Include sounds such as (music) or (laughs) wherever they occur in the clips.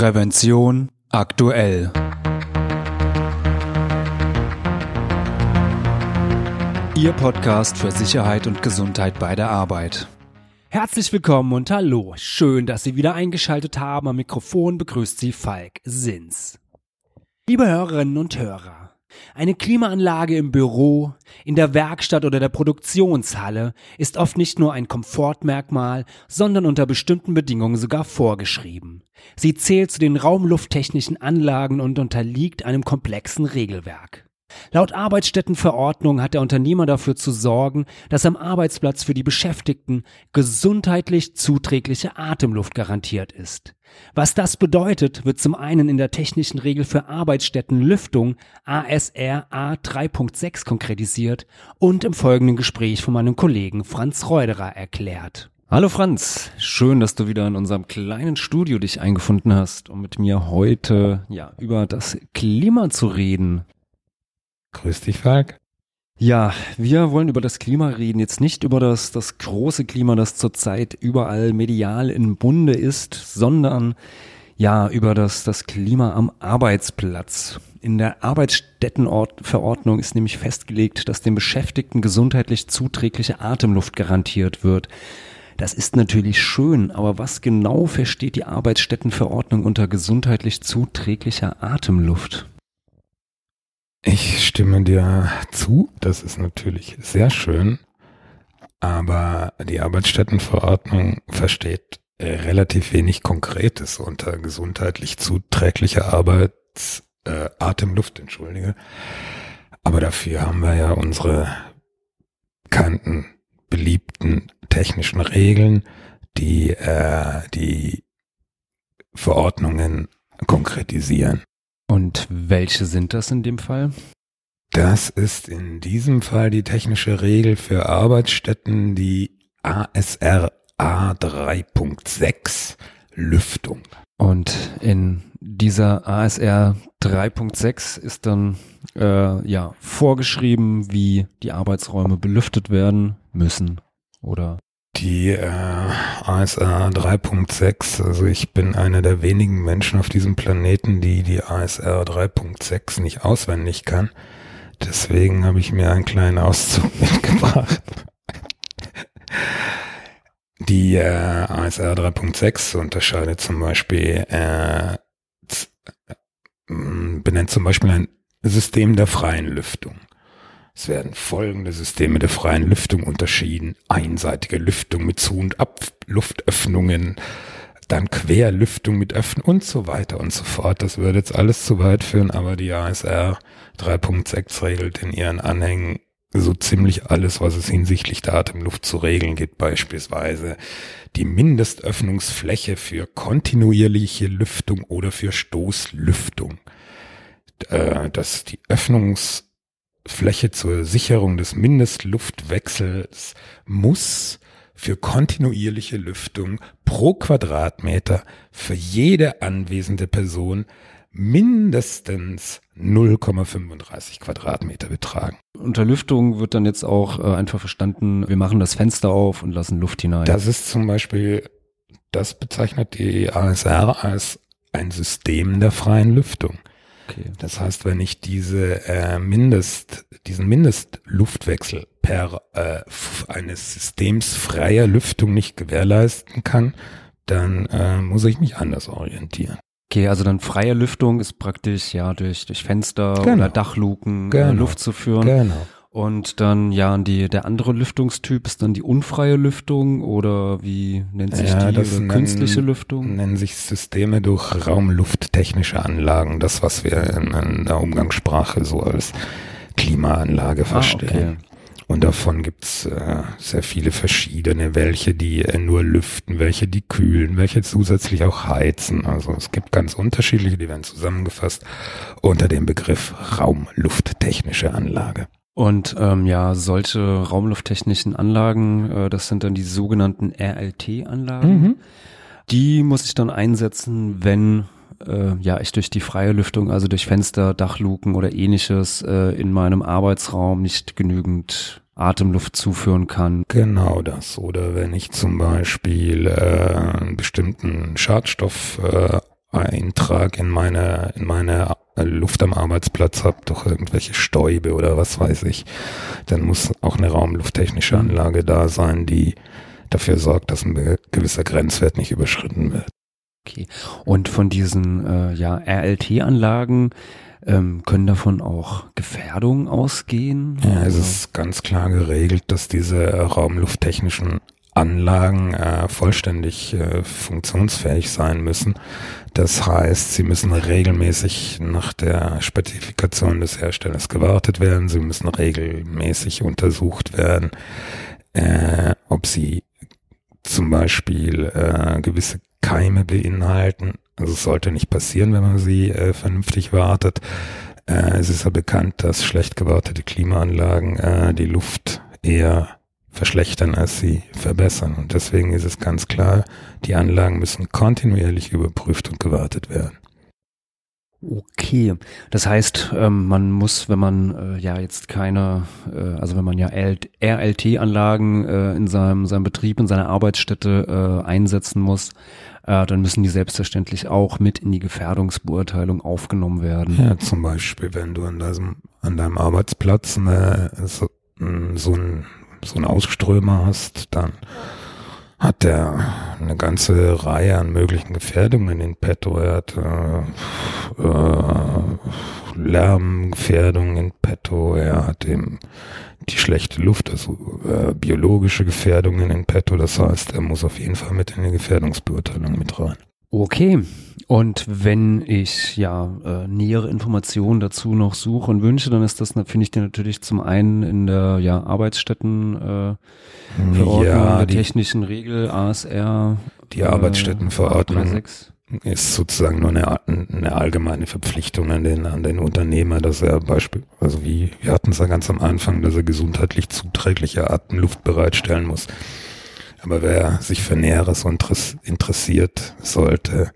Prävention aktuell. Ihr Podcast für Sicherheit und Gesundheit bei der Arbeit. Herzlich willkommen und hallo. Schön, dass Sie wieder eingeschaltet haben. Am Mikrofon begrüßt Sie Falk Sins. Liebe Hörerinnen und Hörer, eine Klimaanlage im Büro, in der Werkstatt oder der Produktionshalle ist oft nicht nur ein Komfortmerkmal, sondern unter bestimmten Bedingungen sogar vorgeschrieben. Sie zählt zu den raumlufttechnischen Anlagen und unterliegt einem komplexen Regelwerk. Laut Arbeitsstättenverordnung hat der Unternehmer dafür zu sorgen, dass am Arbeitsplatz für die Beschäftigten gesundheitlich zuträgliche Atemluft garantiert ist. Was das bedeutet, wird zum einen in der technischen Regel für Arbeitsstättenlüftung ASR A 3.6 konkretisiert und im folgenden Gespräch von meinem Kollegen Franz Reuderer erklärt. Hallo Franz, schön, dass du wieder in unserem kleinen Studio dich eingefunden hast, um mit mir heute ja über das Klima zu reden. Grüß dich, Falk. Ja, wir wollen über das Klima reden, jetzt nicht über das, das große Klima, das zurzeit überall medial in Bunde ist, sondern ja, über das, das Klima am Arbeitsplatz. In der Arbeitsstättenverordnung ist nämlich festgelegt, dass den Beschäftigten gesundheitlich zuträgliche Atemluft garantiert wird. Das ist natürlich schön, aber was genau versteht die Arbeitsstättenverordnung unter gesundheitlich zuträglicher Atemluft? Ich stimme dir zu, das ist natürlich sehr schön, aber die Arbeitsstättenverordnung versteht äh, relativ wenig Konkretes unter gesundheitlich zuträglicher Arbeits äh, Atemluft, entschuldige. Aber dafür haben wir ja unsere bekannten, beliebten technischen Regeln, die äh, die Verordnungen konkretisieren. Und welche sind das in dem Fall? Das ist in diesem Fall die technische Regel für Arbeitsstätten, die ASR A3.6 Lüftung. Und in dieser ASR 3.6 ist dann äh, ja vorgeschrieben, wie die Arbeitsräume belüftet werden müssen oder die äh, ASR 3.6, also ich bin einer der wenigen Menschen auf diesem Planeten, die die ASR 3.6 nicht auswendig kann. Deswegen habe ich mir einen kleinen Auszug (laughs) mitgebracht. Die äh, ASR 3.6 unterscheidet zum Beispiel, äh, benennt zum Beispiel ein System der freien Lüftung. Es werden folgende Systeme der freien Lüftung unterschieden. Einseitige Lüftung mit Zu- und Abluftöffnungen, dann Querlüftung mit Öffnen und so weiter und so fort. Das würde jetzt alles zu weit führen, aber die ASR 3.6 regelt in ihren Anhängen so ziemlich alles, was es hinsichtlich der Atemluft zu regeln gibt, beispielsweise die Mindestöffnungsfläche für kontinuierliche Lüftung oder für Stoßlüftung. Äh, dass die Öffnungs Fläche zur Sicherung des Mindestluftwechsels muss für kontinuierliche Lüftung pro Quadratmeter für jede anwesende Person mindestens 0,35 Quadratmeter betragen. Unter Lüftung wird dann jetzt auch äh, einfach verstanden, wir machen das Fenster auf und lassen Luft hinein. Das ist zum Beispiel, das bezeichnet die ASR als ein System der freien Lüftung. Okay. Das heißt, wenn ich diese äh, Mindest, diesen Mindestluftwechsel per äh, eines Systems freier Lüftung nicht gewährleisten kann, dann äh, muss ich mich anders orientieren. Okay, also dann freie Lüftung ist praktisch ja durch, durch Fenster genau. oder Dachluken äh, genau. Luft zu führen. Genau. Und dann, ja, die, der andere Lüftungstyp ist dann die unfreie Lüftung oder wie nennt sich ja, die? Das nennen, künstliche Lüftung? Nennen sich Systeme durch raumlufttechnische Anlagen, das, was wir in, in der Umgangssprache so als Klimaanlage verstehen. Ah, okay. Und davon gibt's äh, sehr viele verschiedene, welche die äh, nur lüften, welche die kühlen, welche zusätzlich auch heizen. Also es gibt ganz unterschiedliche, die werden zusammengefasst unter dem Begriff raumlufttechnische Anlage. Und ähm, ja, solche raumlufttechnischen Anlagen, äh, das sind dann die sogenannten RLT-Anlagen. Mhm. Die muss ich dann einsetzen, wenn äh, ja ich durch die freie Lüftung, also durch Fenster, Dachluken oder ähnliches äh, in meinem Arbeitsraum nicht genügend Atemluft zuführen kann. Genau das. Oder wenn ich zum Beispiel äh, einen bestimmten Schadstoff äh, Eintrag in meine, in meine Luft am Arbeitsplatz habe, durch irgendwelche Stäube oder was weiß ich, dann muss auch eine raumlufttechnische mhm. Anlage da sein, die dafür sorgt, dass ein gewisser Grenzwert nicht überschritten wird. Okay. Und von diesen äh, ja, RLT-Anlagen ähm, können davon auch Gefährdungen ausgehen? Ja, es ist ganz klar geregelt, dass diese raumlufttechnischen Anlagen äh, vollständig äh, funktionsfähig sein müssen. Das heißt, sie müssen regelmäßig nach der Spezifikation des Herstellers gewartet werden. Sie müssen regelmäßig untersucht werden, äh, ob sie zum Beispiel äh, gewisse Keime beinhalten. Also es sollte nicht passieren, wenn man sie äh, vernünftig wartet. Äh, es ist ja bekannt, dass schlecht gewartete Klimaanlagen äh, die Luft eher verschlechtern, als sie verbessern. Und deswegen ist es ganz klar, die Anlagen müssen kontinuierlich überprüft und gewartet werden. Okay, das heißt, ähm, man muss, wenn man äh, ja jetzt keine, äh, also wenn man ja RLT-Anlagen äh, in seinem, seinem Betrieb, in seiner Arbeitsstätte einsetzen muss, dann müssen die selbstverständlich auch mit in die Gefährdungsbeurteilung aufgenommen werden. Ja, zum Beispiel, wenn du an deinem, an deinem Arbeitsplatz eine, so, so ein so einen Ausströmer hast, dann hat er eine ganze Reihe an möglichen Gefährdungen in petto. Er hat äh, äh, Lärmgefährdungen in petto, er hat eben die schlechte Luft, also äh, biologische Gefährdungen in petto. Das heißt, er muss auf jeden Fall mit in die Gefährdungsbeurteilung mit rein. Okay. Und wenn ich ja äh, nähere Informationen dazu noch suche und wünsche, dann ist das, finde ich, natürlich zum einen in der ja, Arbeitsstätten äh, ja, der die, technischen Regel ASR. Die Arbeitsstättenverordnung äh, ist sozusagen nur eine, eine allgemeine Verpflichtung an den, an den Unternehmer, dass er Beispiel, also wie, wir hatten es ja ganz am Anfang, dass er gesundheitlich zuträgliche Atemluft bereitstellen muss. Aber wer sich für Näheres interessiert, sollte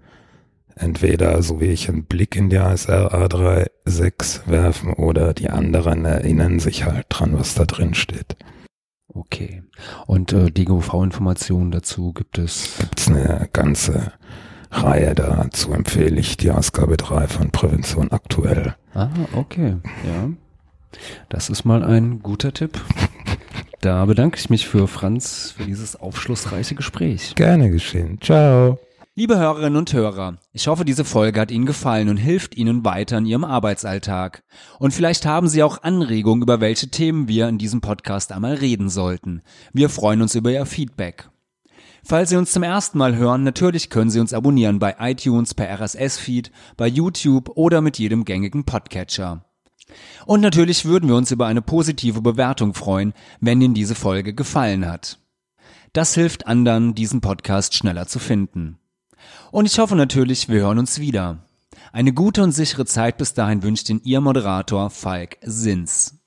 entweder so wie ich einen Blick in die ASR A36 werfen oder die anderen erinnern sich halt dran, was da drin steht. Okay. Und äh, DGUV-Informationen dazu gibt es? Gibt es eine ganze Reihe dazu empfehle ich die Ausgabe 3 von Prävention aktuell. Ah, okay. Ja. Das ist mal ein guter Tipp. Da bedanke ich mich für Franz für dieses aufschlussreiche Gespräch. Gerne geschehen. Ciao. Liebe Hörerinnen und Hörer, ich hoffe, diese Folge hat Ihnen gefallen und hilft Ihnen weiter in Ihrem Arbeitsalltag. Und vielleicht haben Sie auch Anregungen, über welche Themen wir in diesem Podcast einmal reden sollten. Wir freuen uns über Ihr Feedback. Falls Sie uns zum ersten Mal hören, natürlich können Sie uns abonnieren bei iTunes, per RSS-Feed, bei YouTube oder mit jedem gängigen Podcatcher. Und natürlich würden wir uns über eine positive Bewertung freuen, wenn Ihnen diese Folge gefallen hat. Das hilft anderen, diesen Podcast schneller zu finden. Und ich hoffe natürlich, wir hören uns wieder. Eine gute und sichere Zeit bis dahin wünscht Ihnen Ihr Moderator Falk Sins.